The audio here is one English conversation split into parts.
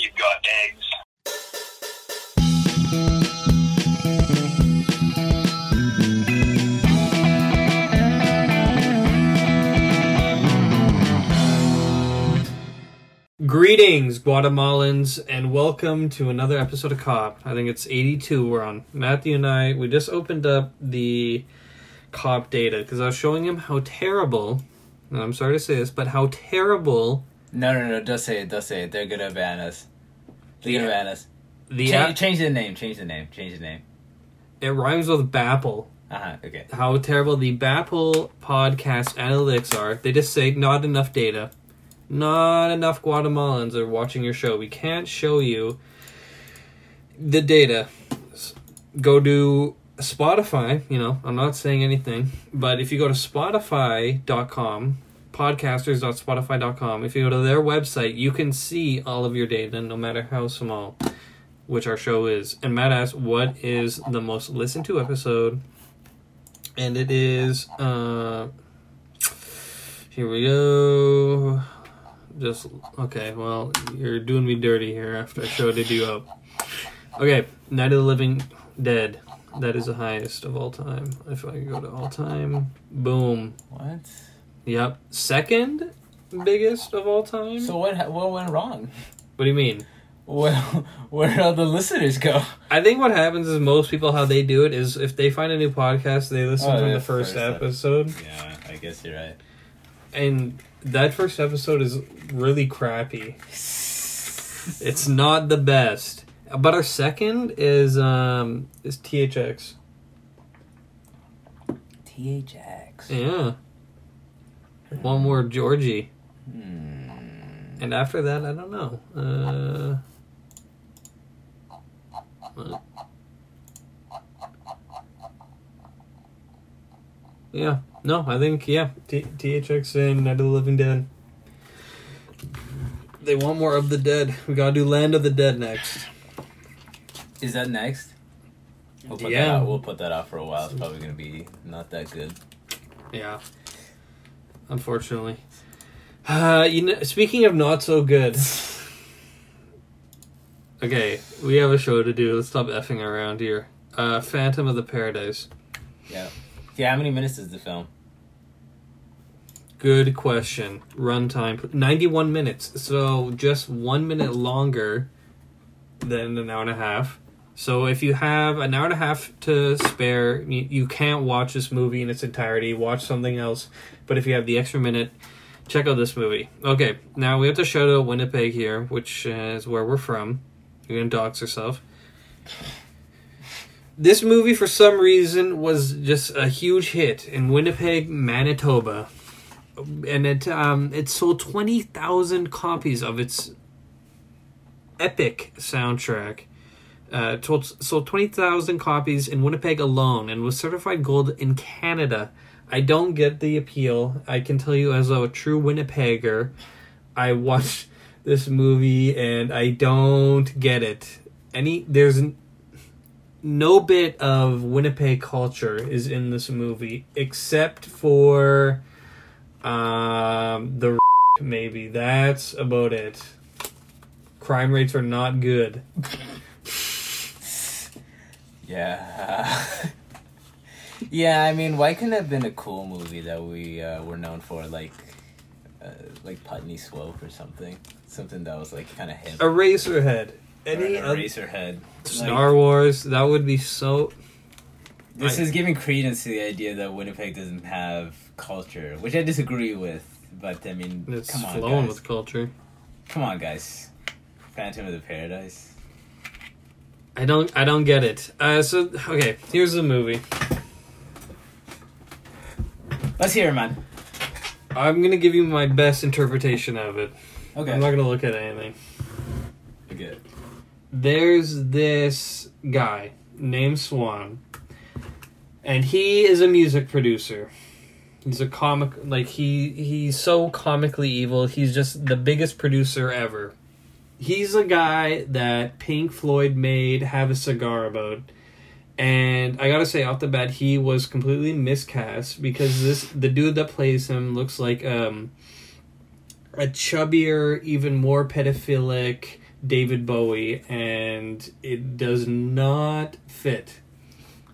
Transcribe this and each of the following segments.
you've got eggs. Greetings, Guatemalans, and welcome to another episode of COP. I think it's 82 we're on. Matthew and I, we just opened up the COP data because I was showing him how terrible, and I'm sorry to say this, but how terrible No, no, no! Don't say it. Don't say it. They're gonna ban us. They're gonna ban us. the Change, app, change the name. Change the name. Change the name. it rhymes with Bapple. Uh huh. Okay. How terrible the Bapple podcast analytics are. They just say not enough data. Not enough Guatemalans are watching your show. We can't show you the data. Go to Spotify, you know, I'm not saying anything, but if you go to spotify.com, podcasters.spotify.com, if you go to their website, you can see all of your data, no matter how small, which our show is. And Matt asked, what is the most listened to episode? And it is, uh, here we go. Just, okay, well, you're doing me dirty here after I showed it you up. Okay, Night of the Living Dead. That is the highest of all time. If I go to all time, boom. What? Yep. Second biggest of all time? So what? What went wrong? what do you mean? Well, where do all the listeners go? I think what happens is most people, how they do it is if they find a new podcast, they listen Oh, to the first, first episode. Yeah, I guess you're right. And that first episode is really crappy. It's not the best. But our second is um is THX. THX. Yeah. One more Georgie. Hmm. And after that, I don't know. Uh, yeah. No, I think, yeah. T- THX and Night of the Living Dead. They want more of the dead. We gotta do Land of the Dead next. Is that next? We'll put Yeah. That out. We'll put that out for a while. It's probably gonna be not that good. Yeah. Unfortunately. Uh, you know, speaking of not so good. Okay, we have a show to do. Let's stop effing around here. Uh, Phantom of the Paradise. Yeah. Yeah. How many minutes is the film? Good question. Runtime 91 minutes. So just one minute longer than an hour and a half. So if you have an hour and a half to spare, you, you can't watch this movie in its entirety. Watch something else. But if you have the extra minute, check out this movie. Okay, now we have to shout out Winnipeg here, which is where we're from. You're gonna dox yourself. This movie, for some reason, was just a huge hit in Winnipeg, Manitoba and it um it sold 20,000 copies of its epic soundtrack. Uh, told, sold 20,000 copies in Winnipeg alone and was certified gold in Canada. I don't get the appeal. I can tell you, as a true Winnipegger, I watched this movie and I don't get it. Any there's no bit of Winnipeg culture is in this movie except for um, the maybe that's about it. Crime rates are not good. Yeah. yeah, I mean, why couldn't it have been a cool movie that we uh, were known for, like, uh, like Putney Swope or something, something that was like kind of hip. Eraserhead. Any Or Eraserhead. Star Wars? That would be so. This I- is giving credence to the idea that Winnipeg doesn't have culture, which I disagree with. But I mean, It's come on, flowing guys. with culture. Come on, guys. Phantom of the Paradise. I don't. I don't get it. Uh, so okay, here's the movie. Let's hear it, man. I'm gonna give you my best interpretation of it. Okay. I'm not gonna look at anything. Good. there's this guy named Swan, and he is a music producer. He's a comic, like he he's so comically evil. He's just the biggest producer ever. He's a guy that Pink Floyd made "Have a Cigar" about, and I gotta say off the bat, he was completely miscast because this the dude that plays him looks like um a chubbier, even more pedophilic David Bowie, and it does not fit.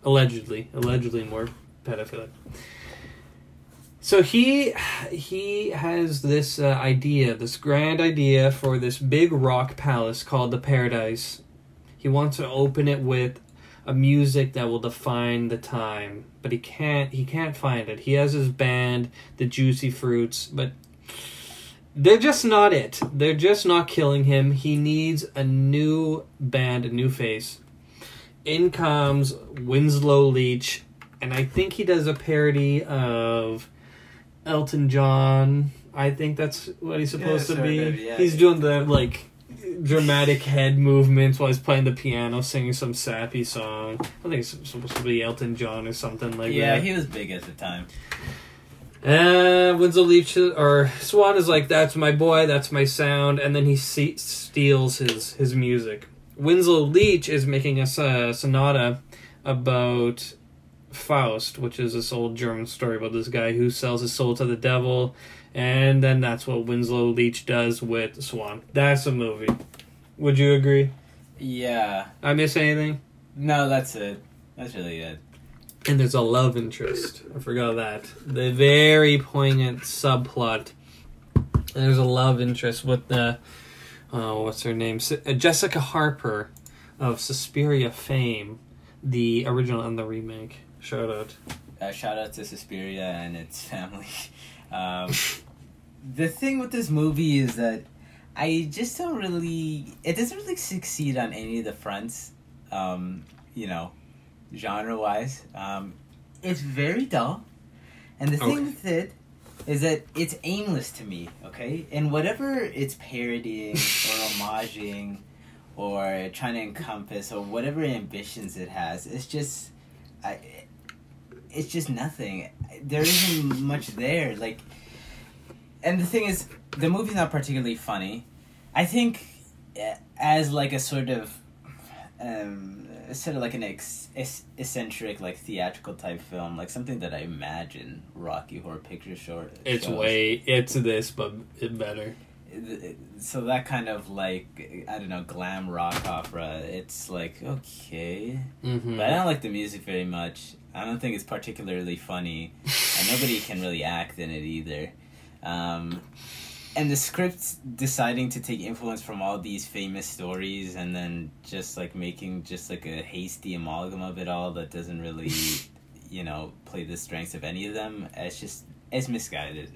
Allegedly, allegedly more pedophilic. So he he has this uh, idea, this grand idea for this big rock palace called the Paradise. He wants to open it with a music that will define the time, but he can't he can't find it. He has his band, the Juicy Fruits, but they're just not it. They're just not killing him. He needs a new band, a new face. In comes Winslow Leach, and I think he does a parody of Elton John. I think that's what he's supposed Yeah, to be. yeah. He's doing the like dramatic head movements while he's playing the piano, singing some sappy song. I think it's supposed to be Elton John or something like yeah, that. he was big at the time. Uh, Winslow Leach or Swan is like, "That's my boy, that's my sound," and then he se- steals his his music. Winslow Leach is making a uh, sonata about Faust, which is this old German story about this guy who sells his soul to the devil, and then that's what Winslow Leach does with Swan. That's a movie. Would you agree? Yeah. I miss anything? No, that's it. That's really it. And there's a love interest. I forgot that. The very poignant subplot. There's a love interest with the, oh, what's her name? Uh, Jessica Harper of Suspiria fame, the original and the remake. Shout out. Uh, shout out to Suspiria and its family. Um, the thing with this movie is that I just don't really. It doesn't really succeed on any of the fronts, um, you know, genre wise. Um, it's very dull. And the thing Okay. with it is that it's aimless to me, okay? And whatever it's parodying or homaging or trying to encompass or whatever ambitions it has, it's just. I, it's just nothing. There isn't much there. Like, and the thing is, the movie's not particularly funny. I think, eh, as like a sort of, um, sort of like an ex- eccentric, like theatrical type film, like something that I imagine Rocky Horror Picture Show. It's shows. way, it's this, but it better. So that kind of like I don't know glam rock opera. It's like okay, Mm-hmm. but I don't like the music very much. I don't think it's particularly funny, and nobody can really act in it either. Um, and the script deciding to take influence from all these famous stories and then just like making just like a hasty amalgam of it all that doesn't really, you know, play the strengths of any of them. It's just it's misguided.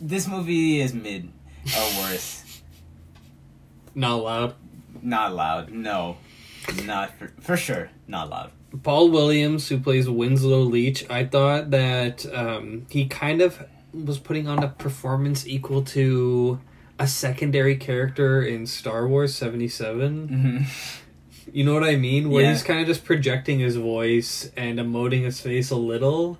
This movie is mid or worse. Not loud. Not loud. No, not for, for sure. Not loud. Paul Williams, who plays Winslow Leach, I thought that um, he kind of was putting on a performance equal to a secondary character in Star Wars 77. Mm-hmm. You know what I mean? Where Yeah. he's kind of just projecting his voice and emoting his face a little.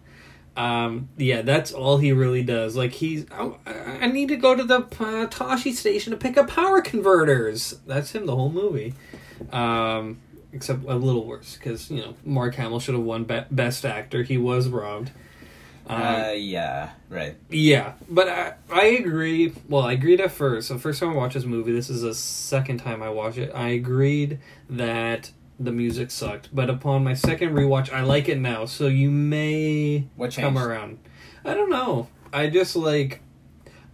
Um, yeah, that's all he really does. Like he's, oh, I I need to go to the uh, Tosche Station to pick up power converters. That's him the whole movie. Um, except a little worse because you know Mark Hamill should have won be- best actor. He was robbed. Um, Uh, yeah, right. yeah, but I, I agree. Well, I agreed at first. The first time I watched this movie, this is the second time I watched it. I agreed that the music sucked, but upon my second rewatch, I like it now. So you may What come around. I don't know. I just like.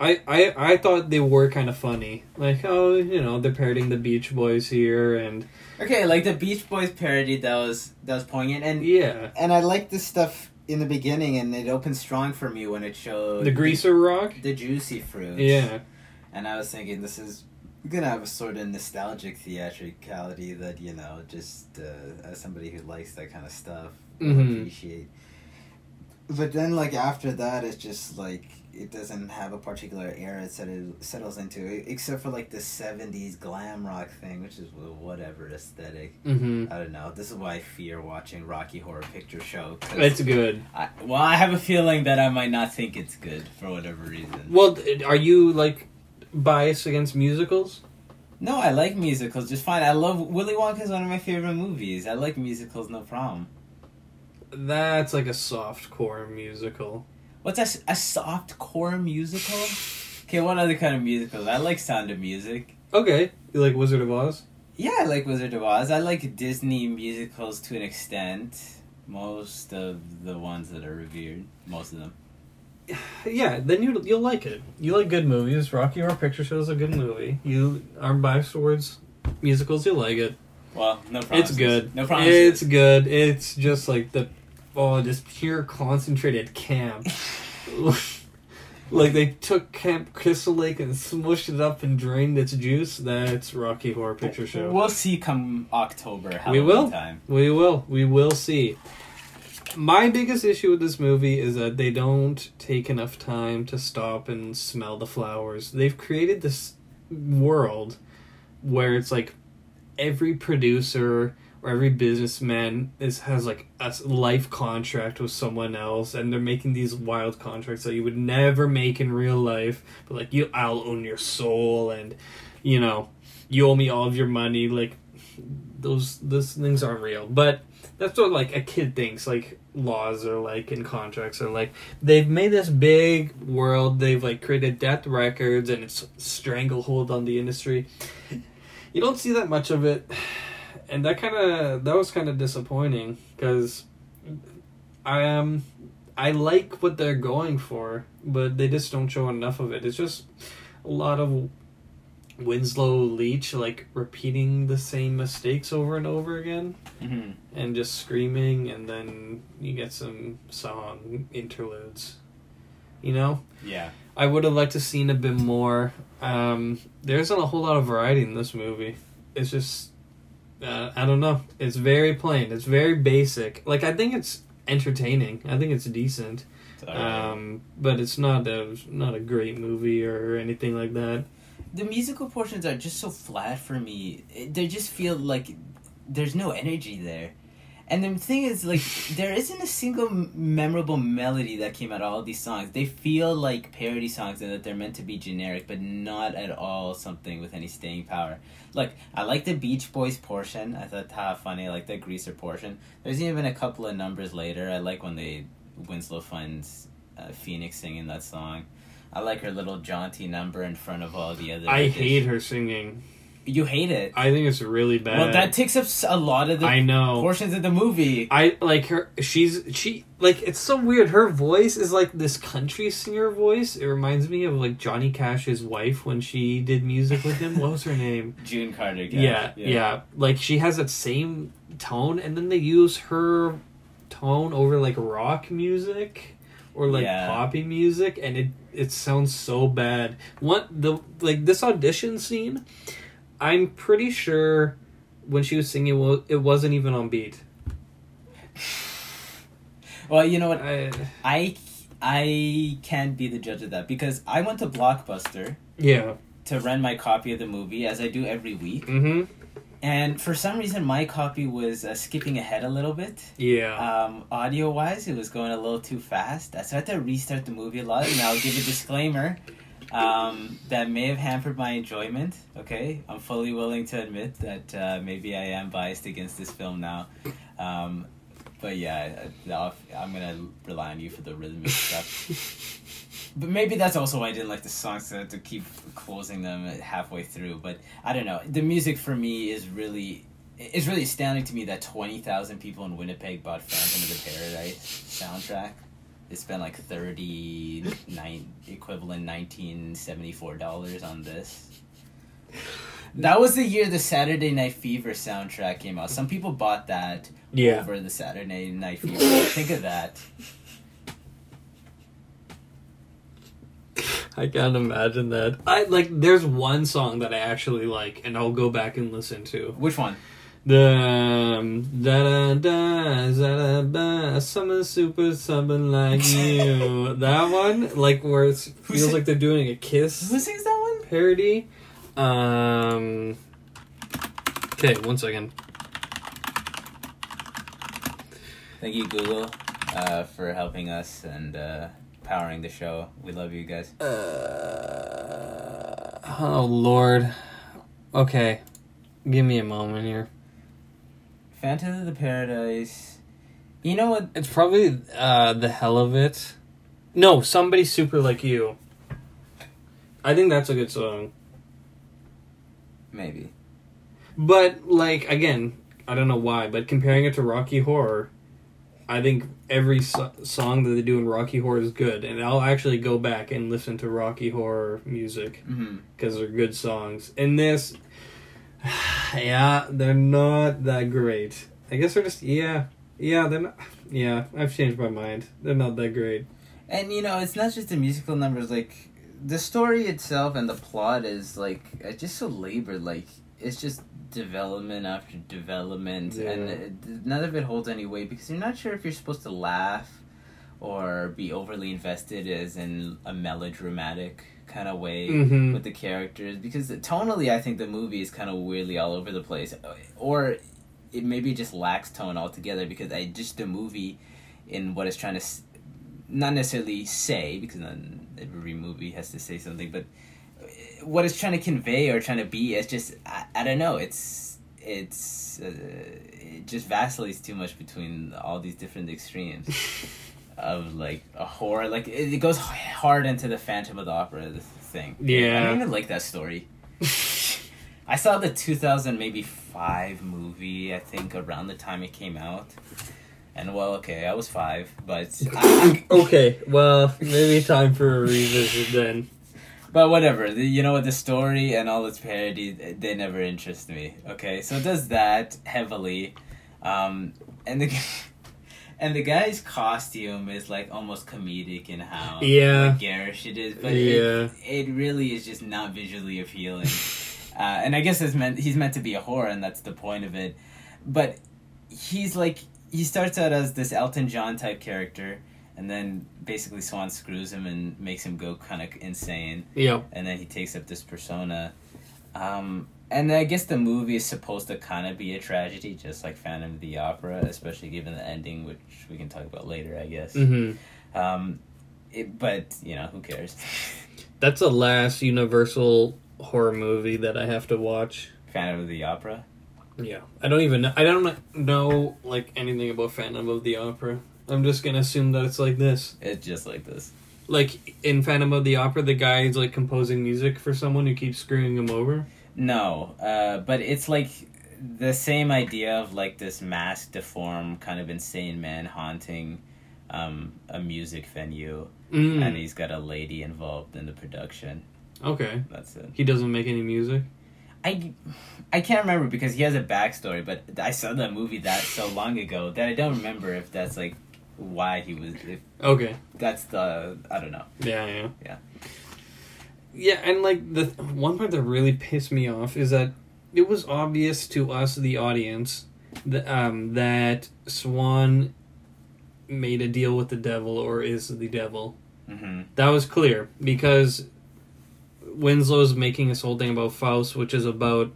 I, I, I thought they were kind of funny. Like, oh, you know, they're parodying the Beach Boys here, and Okay, like the Beach Boys parody that was that was poignant, and yeah. and I like this stuff in the beginning, and it opened strong for me when it showed The Greaser Rock? the juicy fruit. Yeah. and I was thinking this is gonna have a sort of nostalgic theatricality that you know, just uh, as somebody who likes that kind of stuff, Mhm. appreciate. But then, like after that, it's just like it doesn't have a particular era it settle, settles into, except for like the '70s glam rock thing, which is whatever aesthetic. Mm-hmm. I don't know. This is why I fear watching Rocky Horror Picture Show. It's good. I, well, I have a feeling that I might not think it's good for whatever reason. Well, are you, like, biased against musicals? No, I like musicals just fine. I love Willy Wonka is one of my favorite movies. I like musicals, no problem. That's like a soft core musical. What's a, a soft core musical? Okay, what other kind of musicals? I like Sound of Music. Okay, you like Wizard of Oz? Yeah, I like Wizard of Oz. I like Disney musicals to an extent. Most of the ones that are revered, most of them. Yeah, then you you'll like it. You like good movies. Rocky Horror Picture Show is a good movie. You are biased towards musicals. You like it. Well, no promises. It's good. No promises. It's good. It's just like the oh, just pure concentrated camp. like they took Camp Crystal Lake and smushed it up and drained its juice. That's Rocky Horror Picture Show. We'll see come October. We will. Time. We will. We will see. My biggest issue with this movie is that they don't take enough time to stop and smell the flowers. They've created this world where it's like every producer or every businessman is has like a life contract with someone else and they're making these wild contracts that you would never make in real life but like you I'll own your soul and you know you owe me all of your money like those those things aren't real. But that's what like a kid thinks like laws are like and contracts are like. They've made this big world they've like created death records and it's stranglehold on the industry. You don't see that much of it and that kind of that was kind of disappointing because i um i like what they're going for but they just don't show enough of it. It's just a lot of winslow leach like repeating the same mistakes over and over again hmm and just screaming and then you get some song interludes you know? Yeah. i would have liked to seen a bit more. Um there isn't a whole lot of variety in this movie. It's just uh, i don't know. It's very plain. It's very basic. Like i think it's entertaining. I think it's decent. It's um but it's not a not a great movie or anything like that. The musical portions are just so flat for me. They just feel like there's no energy there. And the thing is, like, there isn't a single memorable melody that came out of all these songs. They feel like parody songs and that they're meant to be generic, but not at all something with any staying power. Like, I like the Beach Boys portion. I thought how funny. I like the Greaser portion. There's even a couple of numbers later. I like when they Winslow finds uh, Phoenix singing that song. I like her little jaunty number in front of all the other. i hate her singing You hate it. i think it's really bad Well, that takes up a lot of the i know portions of the movie. I like her. She's she like it's so weird. Her voice is like this country singer voice. It reminds me of like Johnny Cash's wife when she did music with him. What was her name? June Carter. Cash. Yeah, yeah, Like she has that same tone, and then they use her tone over like rock music or like Yeah. poppy music, and it it sounds so bad. What the like this audition scene? I'm pretty sure when she was singing, it wasn't even on beat. Well, you know what? I, I I can't be the judge of that because I went to Blockbuster yeah. to rent my copy of the movie as I do every week, Mm-hmm. and for some reason my copy was uh, skipping ahead a little bit. Yeah. Um, audio wise, it was going a little too fast. So I had to restart the movie a lot, and I'll give a disclaimer um, that may have hampered my enjoyment. Okay, I'm fully willing to admit that uh, maybe I am biased against this film now. Um, but yeah, I'm gonna rely on you for the rhythmic stuff. But maybe that's also why I didn't like the songs had to keep closing them halfway through. But I don't know. The music for me is really it's really astounding to me that twenty thousand people in Winnipeg bought Phantom of the Paradise soundtrack. They spent like thirty nine equivalent nineteen seventy four dollars on this. That was the year the Saturday Night Fever soundtrack came out. Some people bought that yeah. over the Saturday Night Fever. Think of that. I can't imagine that. I like. There's one song that I actually like, and I'll go back and listen to. Which one? The um, da da da da da da summer super something like you. that one, like where it feels sing- like they're doing a kiss Who sings that one? parody. Um. Okay, one second. Thank you, Google, uh, for helping us and uh, powering the show. We love you guys. Uh, oh Lord. Okay, give me a moment here. Phantom of the Paradise. You know what? It's probably uh, the hell of it. No, somebody super like you. I think that's a good song. Maybe. But like again, I don't know why, but comparing it to Rocky Horror, I think every so- song that they do in Rocky Horror is good, and I'll actually go back and listen to Rocky Horror music Mm-hmm. because they're good songs. And this, yeah, they're not that great. I guess they're just yeah, yeah, they're not. Yeah, I've changed my mind. They're not that great. And you know, it's not just the musical numbers. Like the story itself and the plot is like just so labored. Like it's just development after development, and Yeah. it, none of it holds any weight because you're not sure if you're supposed to laugh or be overly invested as in a melodramatic kind of way Mhm. with the characters because tonally I think the movie is kind of weirdly all over the place or it maybe just lacks tone altogether because I just the movie in what it's trying to not necessarily say because then every movie has to say something but uh, what it's trying to convey or trying to be is just I, I don't know it's it's uh, it just vacillates too much between all these different extremes of like a horror like it, it goes hard into the phantom of the opera thing Yeah, i don't even like that story I saw the 2000 maybe 5 movie I think around the time it came out. And well, okay, I was 5, but I, okay, well, maybe time for a revisit then. but whatever. The, you know what the story and all its parody they never interest me. Okay? So it does that heavily. Um and the and the guy's costume is like almost comedic in how Yeah. like, garish it is, but Yeah. it, it really is just not visually appealing. uh, and I guess it's meant he's meant to be a horror, and that's the point of it. But he's like he starts out as this Elton John type character, and then basically Swan screws him and makes him go kind of insane, Yep. and then he takes up this persona. Um, and I guess the movie is supposed to kind of be a tragedy, just like Phantom of the Opera, especially given the ending, which we can talk about later, I guess. hmm Um, it, but you know, who cares? That's the last Universal horror movie that I have to watch. Phantom of the Opera. Yeah, I don't even know, I don't know like anything about Phantom of the Opera. I'm just gonna assume that it's like this. It's just like this. Like in Phantom of the Opera, the guy's like composing music for someone who keeps screwing him over. No, uh, but it's like the same idea of like this mask deformed, kind of insane man haunting um, a music venue, Mm. and he's got a lady involved in the production. Okay, That's it. he doesn't make any music. I, I can't remember because he has a backstory, but I saw that movie that so long ago that I don't remember if that's like why he was. If Okay, that's the I don't know. yeah, yeah, Yeah. Yeah. And like the one part that really pissed me off is that it was obvious to us, the audience, that um, that Swan made a deal with the devil or is the devil. hmm That was clear because Winslow's making this whole thing about Faust, which is about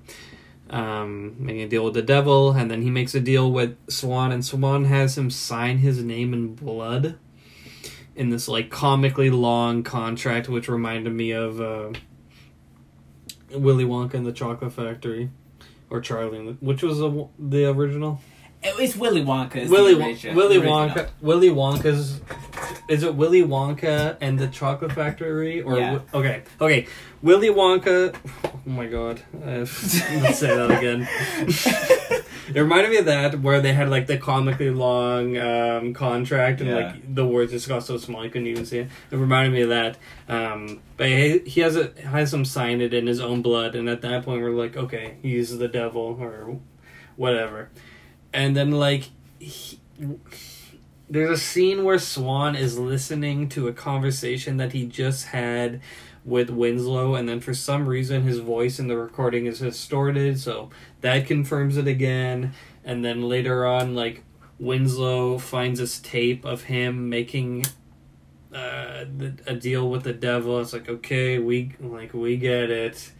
um, making a deal with the devil, and then he makes a deal with Swan, and Swan has him sign his name in blood in this like comically long contract, which reminded me of uh, Willy Wonka and the Chocolate Factory, or Charlie, and the, which was the, the original. It's Willy Wonka. Willy the Won- origi- Willy original. Wonka Willy Wonka's is it Willy Wonka and the Chocolate Factory or Yeah. Okay okay Willy Wonka oh my god uh, let's say that again it reminded me of that where they had like the comically long um, contract and Yeah. like the words just got so small you couldn't even see it. It reminded me of that. Um, but he, he has a has him sign it in his own blood and at that point we're like okay he's the devil or whatever. And then like he, there's a scene where Swan is listening to a conversation that he just had with Winslow, and then for some reason his voice in the recording is distorted, so that confirms it again. And then later on, like Winslow finds this tape of him making uh, a deal with the devil. It's like okay, we like we get it.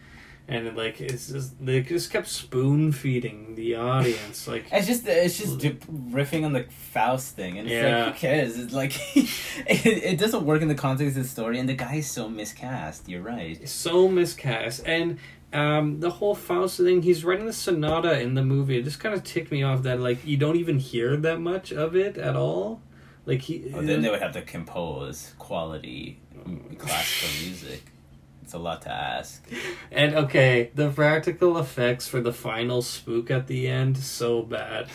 And like it's just they just kept spoon feeding the audience, like It's just it's just riffing on the Faust thing, and it's Yeah. like who cares? It's like it, it doesn't work in the context of the story, and the guy is so miscast. You're right. so miscast and um, the whole Faust thing. He's writing the sonata in the movie. It just kind of ticked me off that like you don't even hear that much of it at all. Like he, Well, then they would have to compose quality mm, classical music. It's a lot to ask. And okay, the practical effects for the final spook at the end, so bad.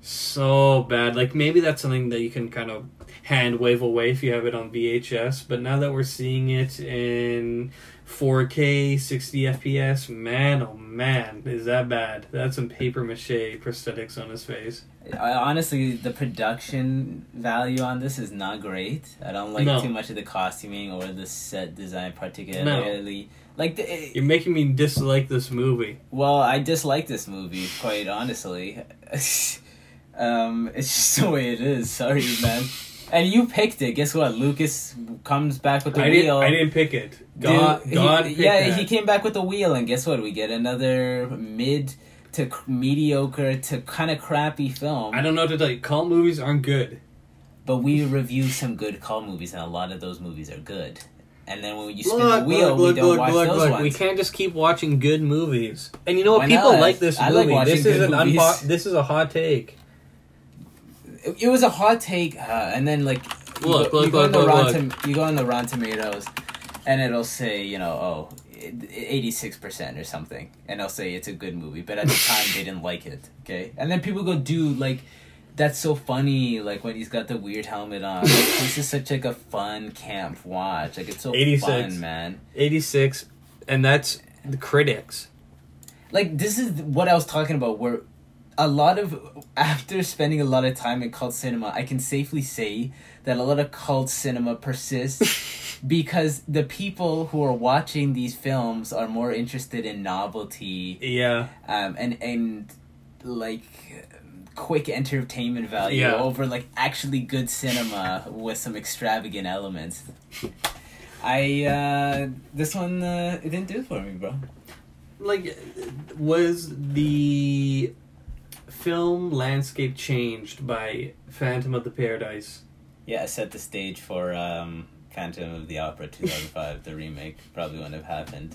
So bad. Like maybe that's something that you can kind of hand wave away if you have it on VHS, but now that we're seeing it in 4K, 60 FPS, man, oh man, is that bad. That's some paper mache prosthetics on his face. I, honestly, the production value on this is not great. I don't like No. too much of the costuming or the set design, particularly. Like the, You're making me dislike this movie. Well, I dislike this movie, quite honestly. um, it's just the way it is. Sorry, man. And you picked it. Guess what? Lucas comes back with the I didn't, wheel. I didn't pick it. Dude, God, he- yeah, that. he came back with the wheel, and guess what? We get another mid to mediocre to kind of crappy film. I don't know what to tell you. Cult movies aren't good. But we review some good cult movies, and a lot of those movies are good. And then when you spin Look, the wheel, look, we look, don't look, watch look, those look. ones. We can't just keep watching good movies. And you know what? Why People not? like this I like movie. watching this is an movies. unpo- This is a hot take. it, it was a hot take, uh, and then like you Look, go, you look, go look, on the look, Rotten, you go on the Rotten Tomatoes, and it'll say you know oh. 86% or something and they'll say it's a good movie but at the time they didn't like it okay and then people go dude like that's so funny like when he's got the weird helmet on like, this is such like a fun camp watch like it's so 86. fun man 86, and that's the critics. like this is what I was talking about where a lot of after spending a lot of time in cult cinema I can safely say that a lot of cult cinema persists because the people who are watching these films are more interested in novelty Yeah. um, and and like quick entertainment value Yeah. over like actually good cinema with some extravagant elements I uh this one uh, it didn't do it for me bro Like, was the film landscape changed by Phantom of the Paradise? Yeah, set the stage for um, Phantom of the Opera 2005, the remake. Probably wouldn't have happened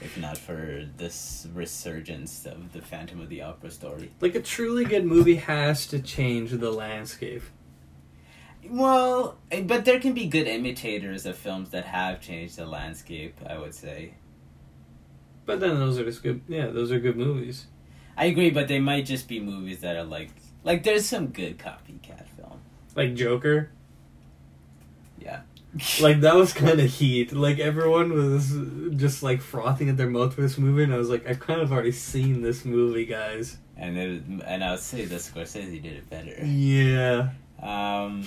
if not for this resurgence of the Phantom of the Opera story. Like, a truly good movie has to change the landscape. Well, eh, but there can be good imitators of films that have changed the landscape, I would say. But then those are just good. Yeah, those are good movies. I agree, but they might just be movies that are like. Like, there's some good copycat film. Like Joker. Yeah. Like that was kind of heat. Like everyone was just like frothing at their mouth for this movie, and I was like, I've kind of already seen this movie, guys. and it, and I would say that Scorsese did it better. Yeah, Um,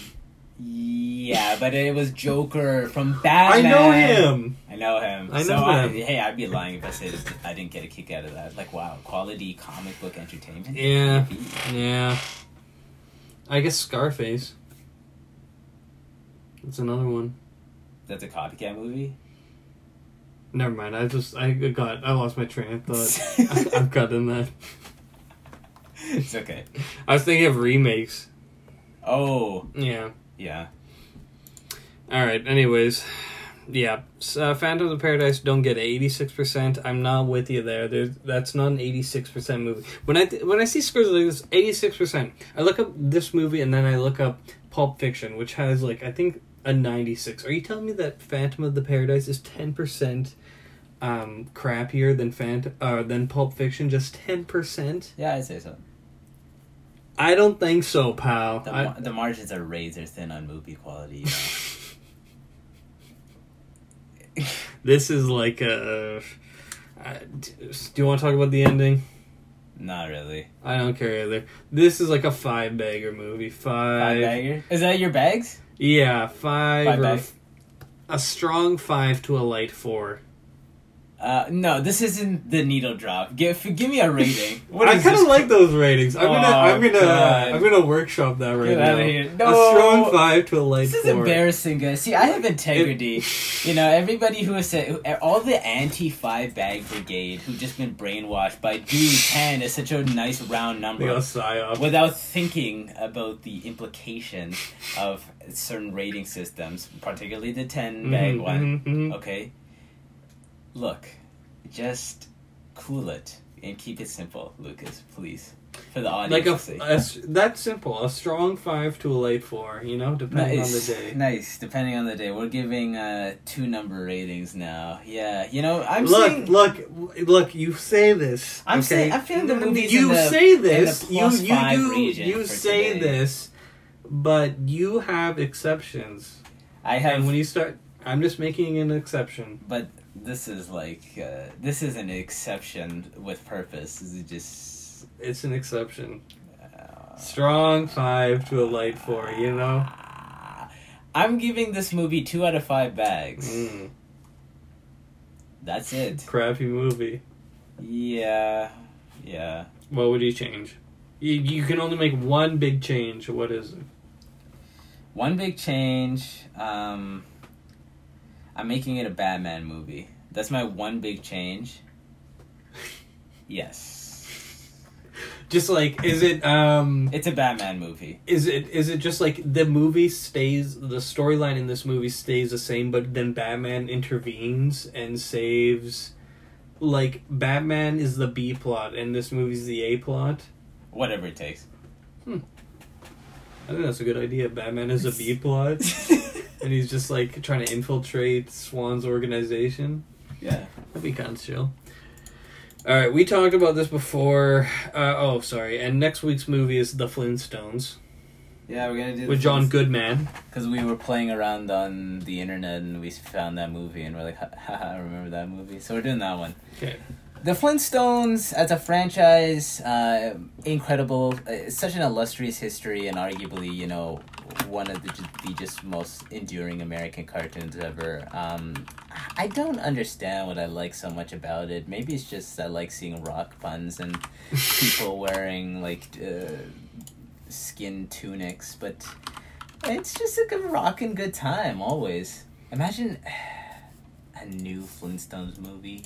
yeah, but it was Joker from Batman. I know him. I know him. I so know I, him. hey, I'd be lying if I said I didn't get a kick out of that. Like, wow, quality comic book entertainment. Yeah. Yeah, I guess Scarface. That's another one. That's a copycat movie. Never mind. I just I got I lost my train of thought. I, I've gotten that. it's okay. I was thinking of remakes. Oh, Yeah. Yeah. All right. Anyways, yeah. s- Uh, Phantom of the Paradise don't get eighty six percent. I'm not with you there. There's that's not an eighty six percent movie. When I th- when I see scores like this, eighty six percent. I look up this movie and then I look up Pulp Fiction, which has like I think a ninety six. Are you telling me that Phantom of the Paradise is ten percent um crappier than Phant- uh, than Pulp Fiction? Just ten percent? Yeah, I'd say so. I don't think so, pal. The, I- the margins are razor thin on movie quality. You know? This is like a. Uh, do you want to talk about the ending? Not really. I don't care either. This is like a five bagger movie. Five. Five bagger. Is that your bags? Yeah, five, Five or bag. f- a strong five to a light four. Uh, no, this isn't the needle drop. Give give me a rating. What I kind of like those ratings. I'm gonna, Oh, I'm gonna, God. I'm gonna workshop that right Get now. outta here. A strong five to a light This is four. embarrassing, guys. See, I have integrity. you know, everybody who has said, all the anti five bag brigade who just been brainwashed by dude ten is such a nice round number without thinking about the implications of certain rating systems, particularly the 10 bag Mhm, one. mhm, mhm. Okay, look, just cool it and keep it simple, Lucas, please. for the audience like a, see. that's simple. A strong five to a light four. You know, depending nice, on the day. nice. Depending on the day, we're giving uh two number ratings now. Yeah, you know, I'm look, saying, look, look! You say this. I'm okay? saying- I'm feeling the movie's You the- say this. you you do. You say today. this, but you have exceptions. I have, And when you start, I'm just making an exception. but this is like uh, this is an exception with purpose. This is just. It's an exception. Uh, Strong five to a light four. You know. I'm giving this movie two out of five bags. Mm, That's it. crappy movie. Yeah, yeah. What would you change? You, you can only make one big change. What is it? One big change. Um, I'm making it a Batman movie. That's my one big change. Yes, Just like, is it um, it's a Batman movie. is it is it just like the movie stays, the storyline in this movie stays the same, but then Batman intervenes and saves. Like Batman is the B plot, and this movie's the A plot. Whatever it takes. I think that's a good idea. Batman is a B plot, and he's just like trying to infiltrate Swan's organization. yeah. That'd be kind of chill. All right, we talked about this before. Uh, oh, sorry. And next week's movie is The Flintstones Yeah, we're gonna do with John Goodman. because we were playing around on the internet and we found that movie and we're like, haha, I remember that movie. So we're doing that one. Okay. The Flintstones as a franchise, uh, incredible. Uh, It's such an illustrious history and arguably, you know, one of the, the just most enduring American cartoons ever. Um, I don't understand what I like so much about it. Maybe it's just I like seeing rock puns and people wearing like uh, skin tunics, but it's just like a rocking good time always. Imagine a new Flintstones movie.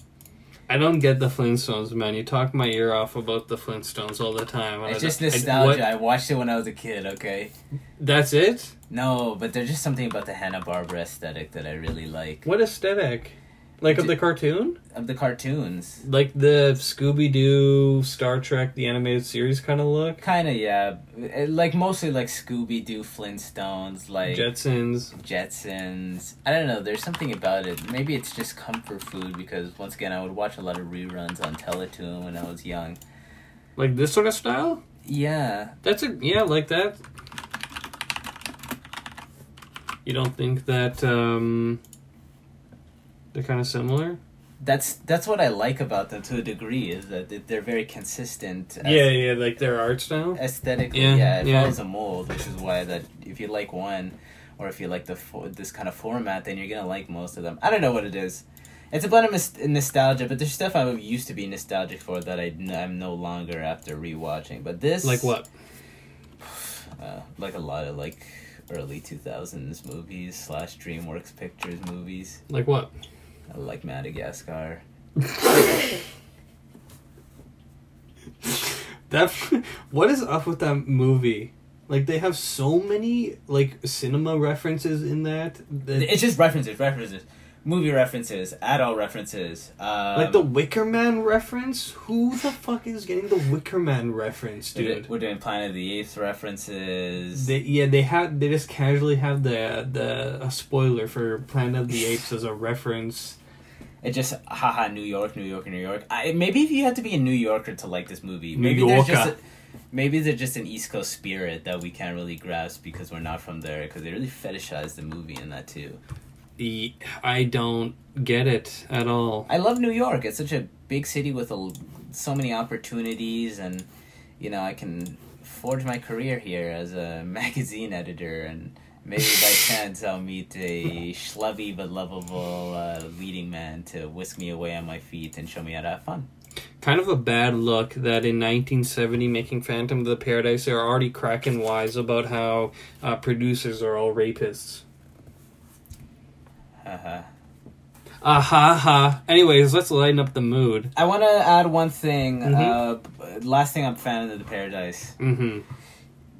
I don't get the Flintstones, man. You talk my ear off about the Flintstones all the time. It's just nostalgia. what- I, watched it when I was a kid, okay? that's it? No, but there's just something about the Hanna Barbera aesthetic that I really like. What aesthetic? Like of the cartoon? Of the cartoons. Like the Scooby Doo, Star Trek, the animated series kind of look? Kinda, yeah. It- like mostly like Scooby Doo, Flintstones, like Jetsons. Jetsons. I don't know, there's something about it. Maybe it's just comfort food because once again I would watch a lot of reruns on Teletoon when I was young. Like this sort of style? Yeah. That's a yeah, like that. You don't think that um they're kind of similar? That's that's what I like about them to a degree is that they- they're very consistent. Yeah, yeah, like their art style. aesthetically, Yeah, yeah, it yeah. follows a mold, which is why that if you like one, or if you like the fo- this kind of format, then you're gonna like most of them. I don't know what it is. It's a blend of mis- nostalgia, but there's stuff I used to be nostalgic for that I'm no longer after rewatching. But this, Like what? Uh, like a lot of like early two thousands movies slash DreamWorks Pictures movies, Like what? Uh, like Madagascar. That what is up with that movie? Like they have so many like cinema references in that. that It's just references, references, movie references, adult references. Um, like the Wicker Man reference. Who the fuck is getting the Wicker Man reference, dude? we're doing Planet of the Apes references. They, yeah, they have. they just casually have the the a spoiler for Planet of the Apes as a reference. It just haha New York, New York, New York. I, maybe if you had to be a New Yorker to like this movie, New maybe there's just Yorker. a, maybe there's just an East Coast spirit that we can't really grasp because we're not from there. Because they really fetishize the movie in that too. The, I don't get it at all. I love New York. It's such a big city with a, so many opportunities, and you know I can forge my career here as a magazine editor and. Maybe by chance I'll meet a schlubby but lovable uh, leading man to whisk me away on my feet and show me how to have fun. Kind of a bad look that in 1970, making Phantom of the Paradise, they're already cracking wise about how uh, producers are all rapists. Haha. Ah ha ha. Anyways, let's lighten up the mood. I want to add one thing. Mhm. Uh, last thing I'm fan of the Paradise. Mm-hmm.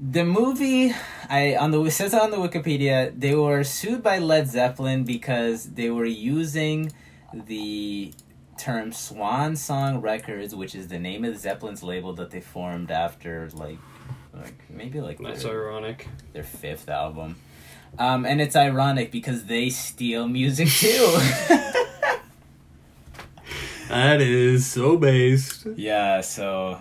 The movie, I on the says on the Wikipedia, they were sued by Led Zeppelin because they were using the term Swan Song Records, which is the name of Zeppelin's label that they formed after like, like maybe like That's their, ironic. their fifth album. Um, and it's ironic because they steal music too. That is so based. yeah, so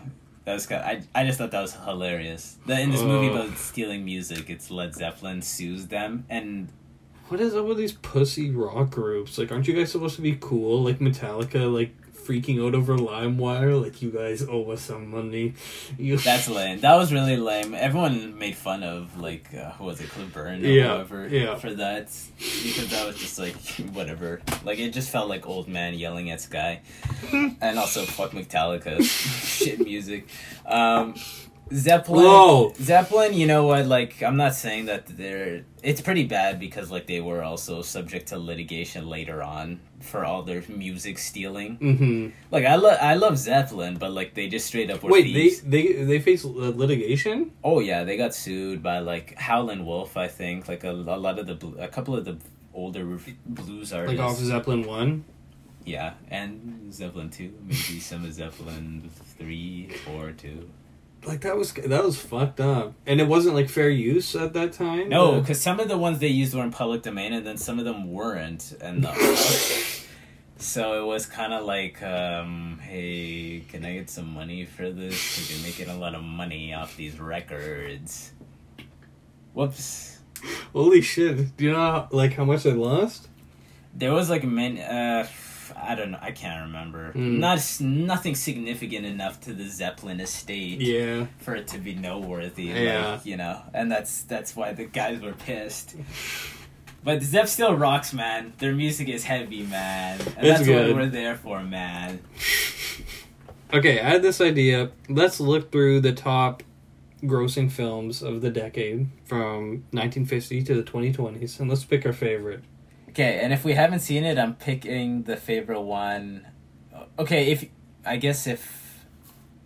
that was kind. I I just thought that was hilarious. That in this movie Oh. about stealing music, it's Led Zeppelin sues them, and What is up with these pussy rock groups? Like, aren't you guys supposed to be cool? Like Metallica, like freaking out over LimeWire? Like, you guys owe us some money. That's lame. That was really lame. Everyone made fun of like uh, who was it, Cliff Burn or Yeah, whoever, yeah. for that because that was just like whatever. Like it just felt like old man yelling at Sky, and also fuck Metallica, shit music. Um, Zeppelin. Whoa. Zeppelin, you know what? Like, I'm not saying that they're. It's pretty bad because like they were also subject to litigation later on for all their music stealing. Mm-hmm. Like, I love I love Zeppelin, but like they just straight up were Wait, they thieves. they they face uh, litigation? Oh yeah, they got sued by like Howlin' Wolf, I think. Like a, a lot of the a couple of the older blues artists. Like off Zeppelin one? Yeah, and Zeppelin two, maybe some of Zeppelin three, four, two. Like that was that was fucked up, and it wasn't like fair use at that time. No, because some of the ones they used were in public domain, and then some of them weren't, and the, so it was kind of like, um, hey, can I get some money for this? Because you're making a lot of money off these records. Whoops. holy shit! Do you know how, like how much I lost? There was like many. Uh, I don't know. I can't remember. Mm. Not nothing significant enough to the Zeppelin estate Yeah, for it to be noteworthy. Yeah. Like, you know, and that's that's why the guys were pissed. But Zepp still rocks, man. Their music is heavy, man, and It's that's good. what we're there for, man. Okay, I had this idea. Let's look through the top grossing films of the decade from 1950 to the 2020s, and let's pick our favorite. Okay, and if we haven't seen it, I'm picking the favorite one. Okay, if I guess if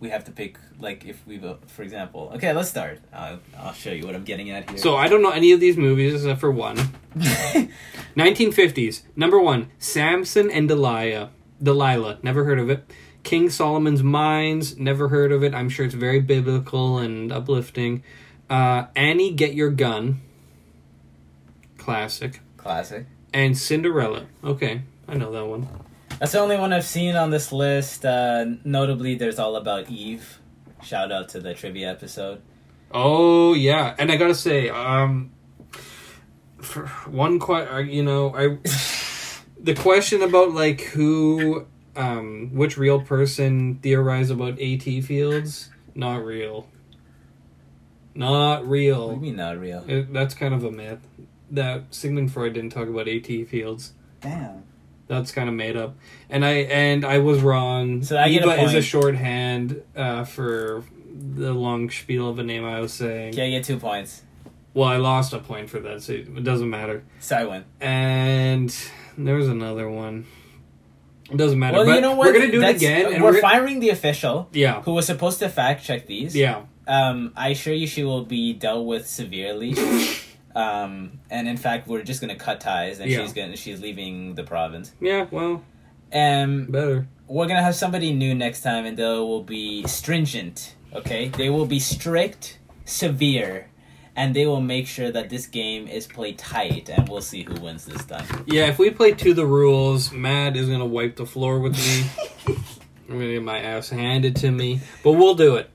we have to pick, like, if we, vote, for example, okay, let's start. I'll, I'll show you what I'm getting at here. So I don't know any of these movies except for one. 1950s. Number one, Samson and Delilah. Delilah. Never heard of it. King Solomon's Mines. Never heard of it. I'm sure it's very biblical and uplifting. Uh, Annie, Get Your Gun. Classic. Classic. And Cinderella. Okay, I know that one. That's the only one I've seen on this list. Uh, notably, there's All About Eve. Shout out to the trivia episode. Oh yeah, and I gotta say, um, for one que- you know, I the question about like who, um, which real person theorized about AT fields, not real, not What do real. you mean not real? It, that's kind of a myth. That Sigmund Freud didn't talk about AT fields. Damn. That's kind of made up, and I and I was wrong. So I get a Eva is a point. shorthand uh, for the long spiel of a name I was saying. Yeah, you get two points. Well, I lost a point for that, so it doesn't matter. So I win. And there was another one. It doesn't matter. Well, but you know what? We're gonna do it again, and we're, we're, firing the official yeah, who was supposed to fact check these. yeah. Um, I assure you she will be dealt with severely. um, and in fact, we're just gonna cut ties, and Yeah. she's gonna she's leaving the province. Yeah, well, Um, better. we're gonna have somebody new next time, and they will be stringent. Okay, they will be strict, severe, and they will make sure that this game is played tight, and we'll see who wins this time. Yeah, if we play to the rules, Matt is gonna wipe the floor with me. I'm gonna get my ass handed to me, but we'll do it.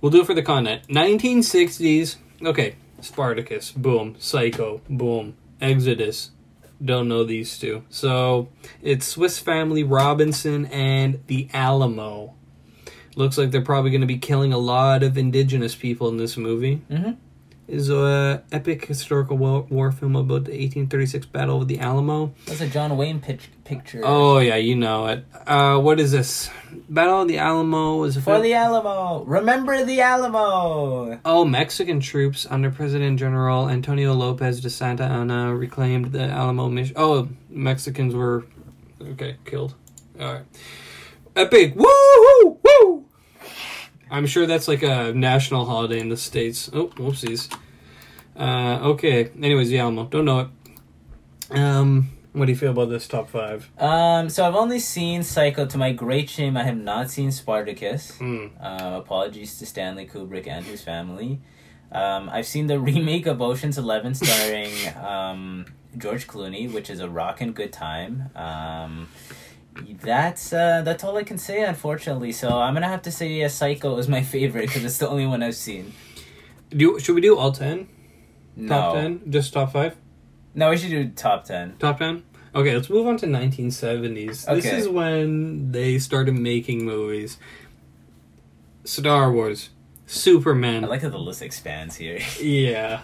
We'll do it for the content. 1960s. Okay, Spartacus. Boom. Psycho. Boom. Exodus. Don't know these two. So it's Swiss Family Robinson and The Alamo. Looks like they're probably going to be killing a lot of indigenous people in this movie. Mhm. Is a epic historical war, war film about the 1836 Battle of the Alamo. That's a John Wayne pitch, picture. Oh yeah, you know it. Uh, what is this? Battle of the Alamo was a For the Alamo! Remember the Alamo! Oh, Mexican troops under President General Antonio Lopez de Santa Anna reclaimed the Alamo mission. Oh, Mexicans were okay killed. All right, epic! Woo woo woo! I'm sure that's like a national holiday in the states. Oh, whoopsies. Uh, okay. Anyways, the Alamo. Don't know it. Um, What do you feel about this top five? Um, so I've only seen Psycho. To my great shame, I have not seen Spartacus. Hmm. Uh, apologies to Stanley Kubrick and his family. Um, I've seen the remake of Ocean's Eleven starring um, George Clooney, which is a rockin' good time. Um, that's uh, that's all I can say, unfortunately. So I'm gonna have to say yeah, Psycho is my favorite because it's the only one I've seen. Do should we do all ten? No, Top ten? Just top five? no, we should do top ten. Top ten? Okay, let's move on to 1970s. Okay. This is when they started making movies. Star Wars, Superman, I like how the list expands here. yeah,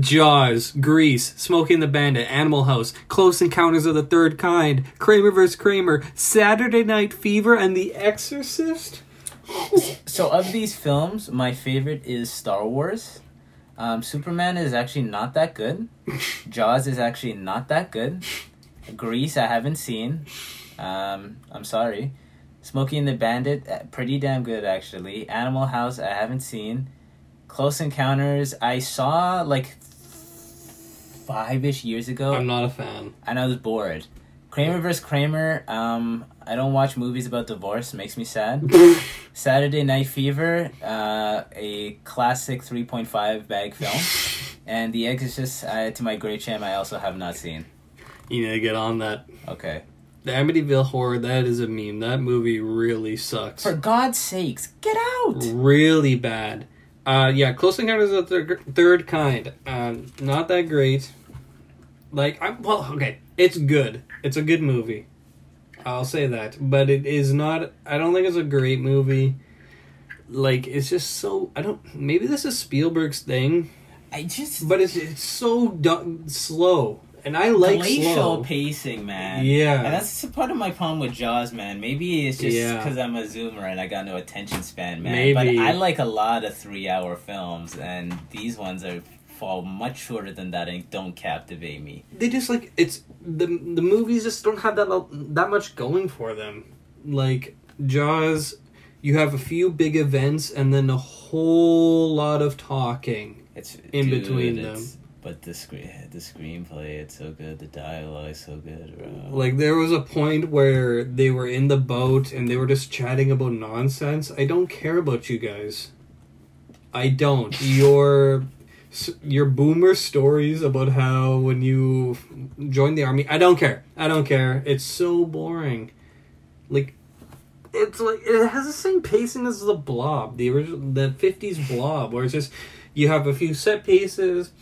Jaws, Grease, Smokey and the Bandit, Animal House, Close Encounters of the Third Kind, Kramer vs. Kramer, Saturday Night Fever, and The Exorcist. So of these films, my favorite is Star Wars. Um, Superman is actually not that good. Jaws is actually not that good. Grease I haven't seen. Um, I'm sorry. Smokey and the Bandit, uh, pretty damn good actually. Animal House I haven't seen. Close Encounters I saw like five ish years ago, I'm not a fan. and I was bored. Kramer vs. Kramer. Um, I don't watch movies about divorce. Makes me sad. Saturday Night Fever, uh, a classic 3.5 bag film. and The Exorcist, uh, to my great shame, I also have not seen. You need to get on that. Okay. The Amityville Horror, that is a meme. That movie really sucks. For God's sakes, get out! really bad. Uh, yeah, Close Encounters of the Thir- Third Kind. Um, not that great. Like, I well, okay, it's good. It's a good movie. I'll say that, but it is not. I don't think it's a great movie. Like, it's just so. I don't. Maybe this is Spielberg's thing, I just. but it's it's so du- slow, and I like glacial slow. pacing, man. Yeah. And that's part of my problem with Jaws, man. Maybe it's just Yeah. because I'm a zoomer and I got no attention span, man. Maybe. But I like a lot of three hour films, and these ones are fall much shorter than that and don't captivate me. they just like it's the the movies just don't have that that much going for them. Like Jaws, you have a few big events and then a whole lot of talking. It's In dude, between it's- But the screen, the screenplay, it's so good. The dialogue is so good, bro. Like there was a point where they were in the boat and they were just chatting about nonsense. I don't care about you guys. I don't. Your your boomer stories about how when you joined the army, I don't care. I don't care. It's so boring. Like it's like it has the same pacing as the Blob, the original, the '50s Blob, where it's just you have a few set pieces,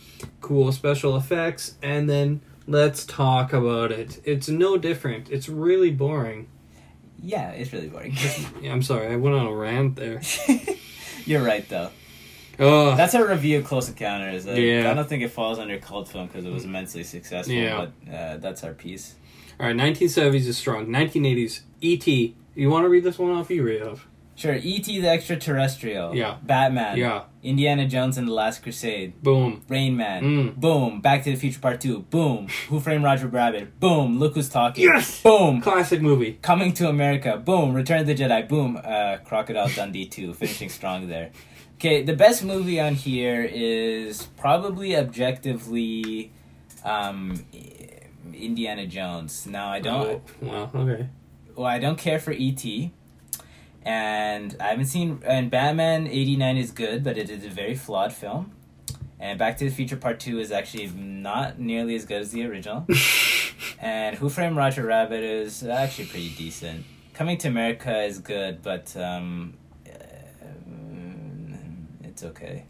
cool special effects, and then let's talk about it. It's no different. It's really boring. Yeah, it's really boring. Yeah, I'm sorry, I went on a rant there. You're right, though. Oh, That's a review of Close Encounters. I, Yeah. I don't think it falls under cult film because it was immensely successful. Yeah. But uh, that's our piece. all right. 1970s is strong. 1980s, E.T. You want to read this one off? You read it off. Sure, E.T. the Extraterrestrial. Yeah. Batman. Yeah. Indiana Jones and the Last Crusade. Boom. Rain Man. Mm. Boom. Back to the Future Part 2. Boom. Who Framed Roger Rabbit. Boom. Look Who's Talking. Yes! Boom. Classic movie. Coming to America. Boom. Return of the Jedi. Boom. Uh, Crocodile Dundee 2. Finishing strong there. Okay, the best movie on here is probably objectively um, Indiana Jones. Now, I don't. Oh, well, okay. well, I don't care for E.T. And I haven't seen. And Batman 89 is good, but it is a very flawed film. And Back to the Future Part 2 is actually not nearly as good as the original. and Who Framed Roger Rabbit is actually pretty decent. Coming to America is good, but um, uh, it's okay.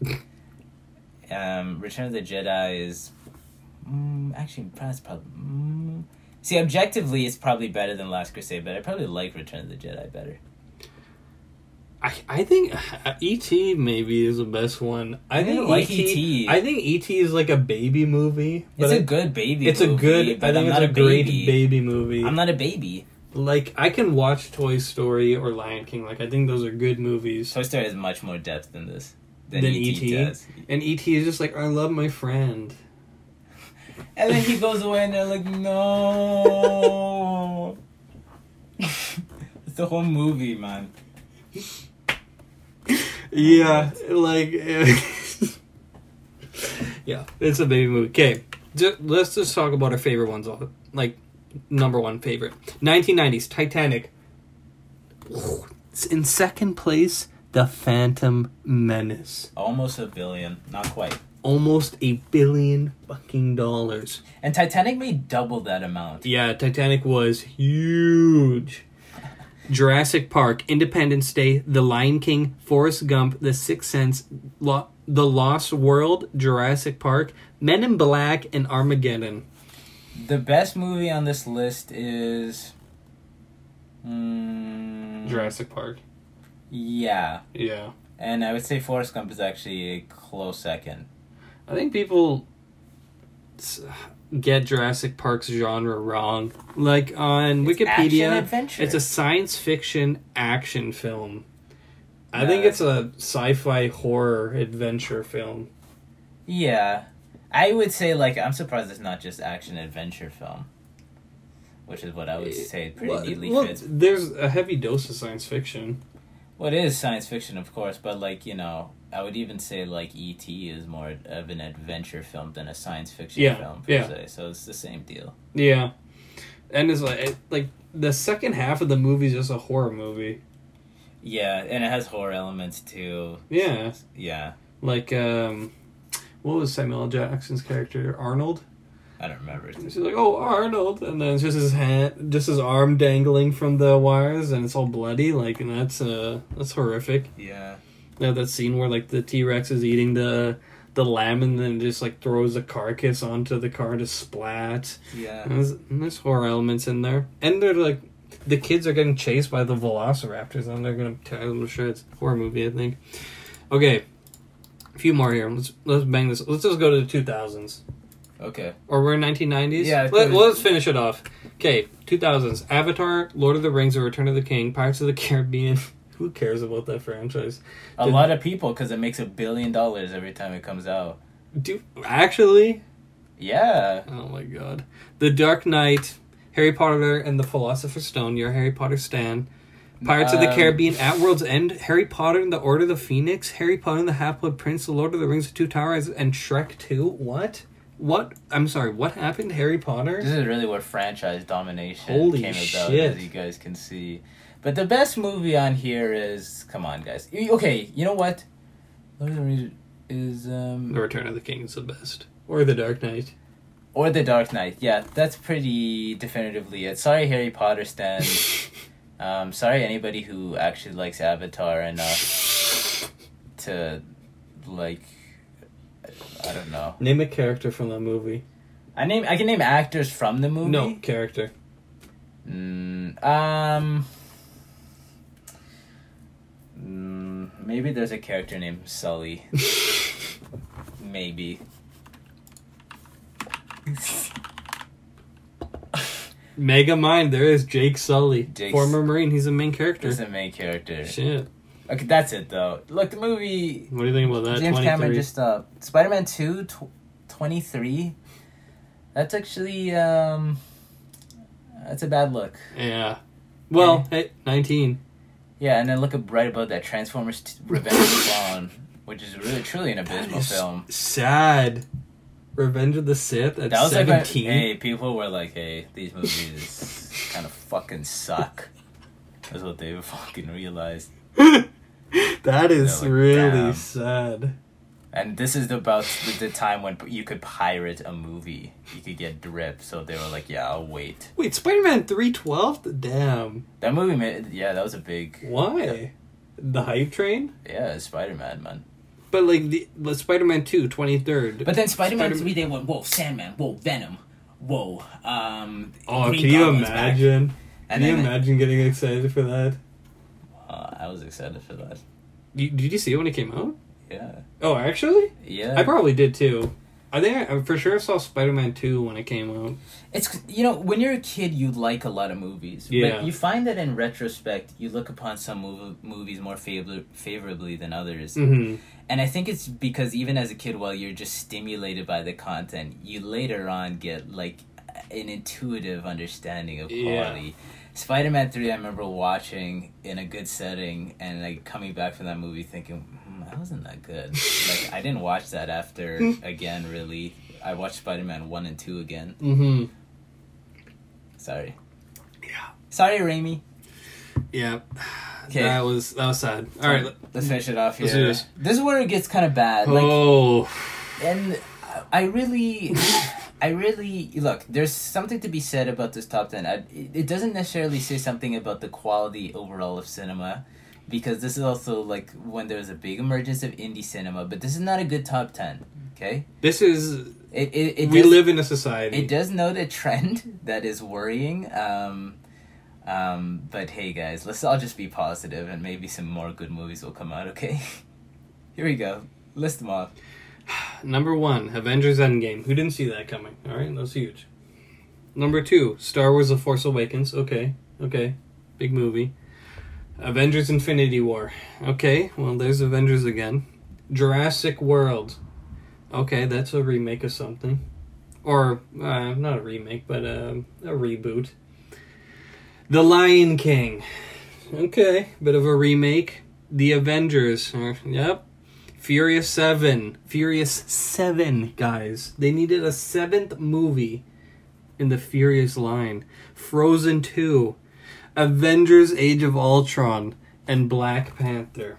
um, Return of the Jedi is. Mm, actually, that's probably. Mm, see, objectively, it's probably better than Last Crusade, but I probably like Return of the Jedi better. I, I think uh, E.T. maybe is the best one. I, I think like E.T. I think E.T. is like a baby movie. It's a good baby. It's a good. but I think I'm it's not a, a great baby. baby movie. I'm not a baby. like I can watch Toy Story or Lion King. Like I think those are good movies. Toy Story has much more depth than this. Than, Than E.T. E.T.? does. And E.T. is just like I love my friend. And then he goes away and they're like, no. it's the whole movie, man. Yeah, like yeah, it's a baby movie. Okay, let's just talk about our favorite ones. All like number one favorite. 1990s Titanic. In second place, The Phantom Menace. Almost a billion, not quite. Almost a billion fucking dollars. And Titanic made double that amount. Yeah, Titanic was huge. Jurassic Park, Independence Day, The Lion King, Forrest Gump, The Sixth Sense, Lo- The Lost World, Jurassic Park, Men in Black, and Armageddon. The best movie on this list is. Mm, Jurassic Park. Yeah. Yeah. And I would say Forrest Gump is actually a close second. I think people get Jurassic Park's genre wrong. Like on It's Wikipedia, it's a science fiction action film. I think it's a sci-fi horror adventure film. Yeah. I would say, like, I'm surprised it's not just action adventure film. Which is what I would eh, say pretty Well, neatly well, fits. there's a heavy dose of science fiction. Well, it is science fiction, of course, but, like, you know, I would even say, like, E.T. is more of an adventure film than a science fiction Yeah, film, per yeah. se. So it's the same deal. Yeah, and it's like it, like the second half of the movie is just a horror movie. Yeah, and it has horror elements, too. Yeah, Yeah. like um, what was Samuel L. Jackson's character Arnold? I don't remember. And she's like, "Oh, Arnold," and then it's just his hand, just his arm dangling from the wires, and it's all bloody. Like, and that's uh, that's horrific. Yeah. Yeah, that scene where like the T Rex is eating the the lamb, and then just like throws the carcass onto the car to splat. Yeah. And there's, and there's horror elements in there, and they're like, the kids are getting chased by the Velociraptors, and they're gonna tear them to shreds. Horror movie, I think. Okay, a few more here. Let's let's bang this. Let's just go to the two thousands. Okay. Or we're in 1990s? Yeah, Let, let's finish it off. Okay, 2000s. Avatar, Lord of the Rings, The Return of the King, Pirates of the Caribbean. Who cares about that franchise? A Did- lot of people, because it makes a billion dollars every time it comes out. Do Actually? Yeah. Oh my god. The Dark Knight, Harry Potter and the Philosopher's Stone, your Harry Potter stan. Pirates of the Um, Caribbean, At World's End, Harry Potter and the Order of the Phoenix, Harry Potter and the Half-Blood Prince, The Lord of the Rings, The Two Towers, and Shrek 2. What? What? I'm sorry, what happened to Harry Potter? This is really where franchise domination Holy came about, shit. as you guys can see. But the best movie on here is come on, guys. Okay, you know what? Lord of the Rings is um The Return of the King is the best. Or The Dark Knight. or The Dark Knight. Yeah, that's pretty definitively it. Sorry, Harry Potter stands. um, sorry, anybody who actually likes Avatar enough to like. I don't know. Name a character from that movie. I name. I can name actors from the movie. No, character. Mm, um. Maybe there's a character named Sully. maybe. Mega Mind, there is Jake Sully. Former Marine, he's the main character. There's a main character. Shit. Okay, that's it though. Look, the movie. What do you think about that? James Cameron just uh, Spider Man 2, tw- 23. That's actually um. That's a bad look. Yeah. Well, hey, 19. Yeah, and then look up right above that Transformers t- Revenge of the Clone, which is really truly an abysmal film. Sad. Revenge of the Sith at That was like, a, 17. hey, people were like, hey, these movies kind of fucking suck. That's what they fucking realized. that is like, really damn. sad. And this is about the, time when you could pirate a movie. You could get drip, so they were like, yeah, I'll wait. Wait, Spider Man 312? Damn. That movie, made, yeah, that was a big, Why? The hype train? yeah, Spider Man, man. But like the, the Spider Man 2, 23rd. But then Spider Man Spider- 3, they went, whoa, Sandman, whoa, Venom, whoa, um. oh, Green can you Goblin's back. imagine? Can And you then, imagine getting excited for that? Uh, I was excited for that. You, did you see it when it came out? Yeah. Oh, actually? Yeah. I probably did too. I think I, for sure saw Spider Man 2 when it came out. It's you know when you're a kid you like a lot of movies. Yeah. But you find that in retrospect you look upon some mov- movies more favor- favorably than others. Mm-hmm. And I think it's because even as a kid while you're just stimulated by the content, you later on get like an intuitive understanding of Yeah. Quality. Spider-Man 3 I remember watching in a good setting and like coming back from that movie thinking, hmm, that wasn't that good. like I didn't watch that after again really. I watched Spider-Man 1 and 2 again. Mm-hmm. Sorry. Yeah. Sorry, Raimi. Yeah. Okay. That was that was sad. All right. let- Let's finish it off here. This. This is where it gets kind of bad. Like, oh. and I really, I really look. There's something to be said about this top ten. I, it doesn't necessarily say something about the quality overall of cinema, because this is also like when there was a big emergence of indie cinema. But this is not a good top ten. Okay, This is it it, it we does, live in a society. It does note a trend that is worrying. Um, um, but hey, guys, let's all just be positive, and maybe some more good movies will come out. Okay, here we go. List them off. Number one, Avengers Endgame. Who didn't see that coming? All right, that was huge. Number two, Star Wars: The Force Awakens. Okay, okay, big movie. Avengers: Infinity War. Okay, well, there's Avengers again. Jurassic World. Okay, that's a remake of something, or uh, not a remake, but um a reboot. The Lion King. Okay, bit of a remake. The Avengers. Uh, yep, Furious 7. Furious 7, guys. They needed a seventh movie in the Furious line. Frozen 2. Avengers Age of Ultron. And Black Panther.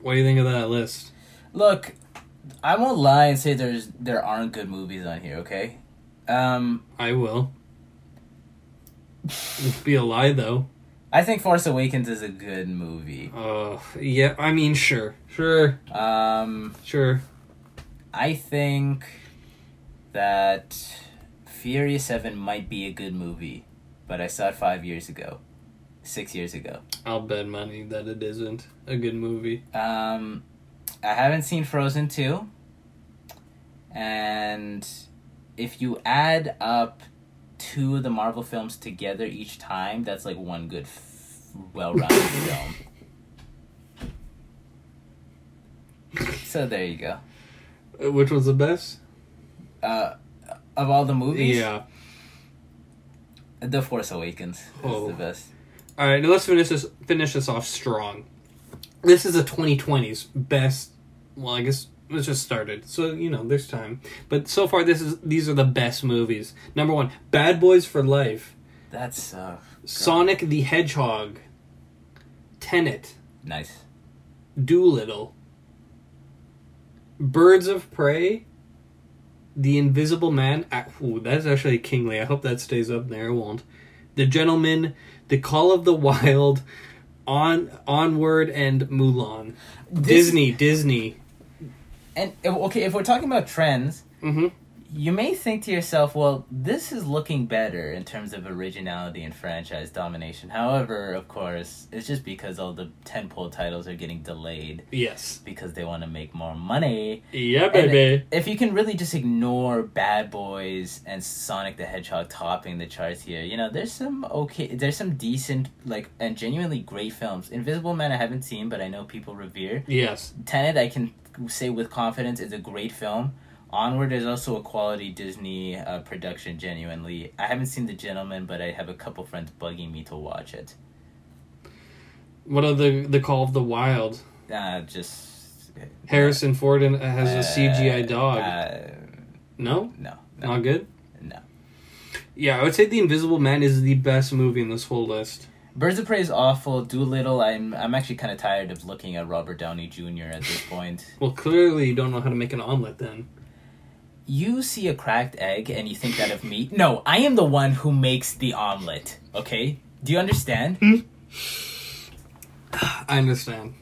What do you think of that list? Look, I won't lie and say there's there aren't good movies on here. Okay, um, I will. It'd be a lie, though. I think Force Awakens is a good movie. Uh, yeah, I mean, sure. Sure, Um, sure. I think that Furious Seven might be a good movie, but I saw it five years ago, six years ago. I'll bet money that it isn't a good movie. Um, I haven't seen Frozen 2. And if you add up two of the Marvel films together each time, that's like one good, f- well rounded film. So there you go. Uh, Which was the best? Uh, of all the movies, Yeah. The Force Awakens is Oh. the best. All right, now let's finish this. Finish this off strong. This is a 2020s best. Well, I guess it's just started, so you know there's time. But so far, this is these are the best movies. Number one, Bad Boys for Life, That's uh, Sonic the Hedgehog, Tenet, nice. Dolittle, Birds of Prey, The Invisible Man. Ah, ooh, that's actually kingly. I hope that stays up there. It won't. The Gentleman, The Call of the Wild, On Onward, and Mulan. This- Disney, Disney. And okay, if we're talking about trends, hmm you may think to yourself, well, this is looking better in terms of originality and franchise domination. However, of course, it's just because all the tentpole titles are getting delayed Yes. because they want to make more money. Yeah, And baby. if you can really just ignore Bad Boys and Sonic the Hedgehog topping the charts here, you know, there's some okay, there's some decent, like, and genuinely great films. Invisible Man I haven't seen, but I know people revere. Yes. Tenet, I can say with confidence, is a great film. Onward is also a quality Disney uh, production, genuinely. I haven't seen The Gentleman, but I have a couple friends bugging me to watch it. What are the the Call of the Wild? Uh, just. Harrison Ford and has a CGI uh, dog. Uh, no, no, no, not good. no. Yeah, I would say The Invisible Man is the best movie in this whole list. Birds of Prey is awful. Dolittle, I'm I'm actually kind of tired of looking at Robert Downey Jr. at this point. Well, clearly you don't know how to make an omelet then. You see a cracked egg and you think that of me? No, I am the one who makes the omelet. Okay, do you understand? I understand.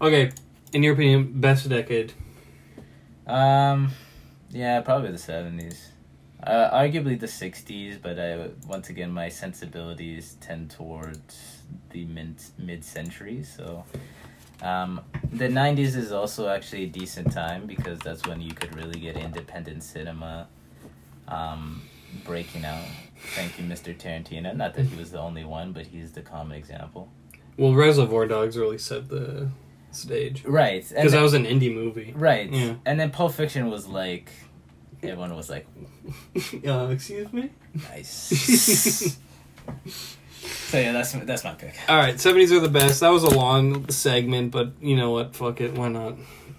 Okay, in your opinion, best decade. Um, yeah, probably the seventies. Uh, arguably the sixties, but I once again my sensibilities tend towards the mid mid century. So, um, the nineties is also actually a decent time because that's when you could really get independent cinema, um, breaking out. Thank you, Mr. Tarantino. Not that he was the only one, but he's the common example. Well, Reservoir Dogs really set the stage Right, because that was an indie movie. right, Yeah. and then Pulp Fiction was like, everyone was like, uh, excuse me. Nice. so yeah, that's that's my pick. All right, seventies are the best. That was a long segment, but you know what? Fuck it. Why not?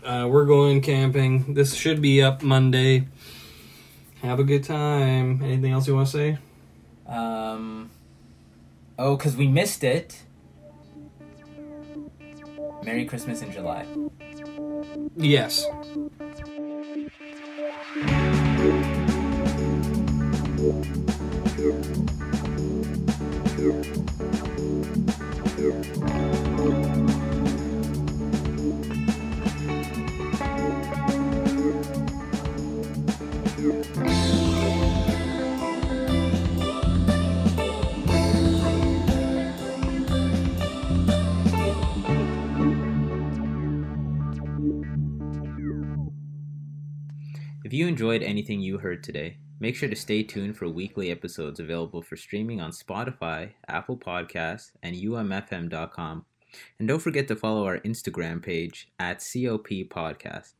Uh, we're going camping. This should be up Monday. Have a good time. Anything else you want to say? Um. Oh, because we missed it. Merry Christmas in July. Yes. If you enjoyed anything you heard today, make sure to stay tuned for weekly episodes available for streaming on Spotify, Apple Podcasts, and umfm.com. And don't forget to follow our Instagram page at COP Podcast.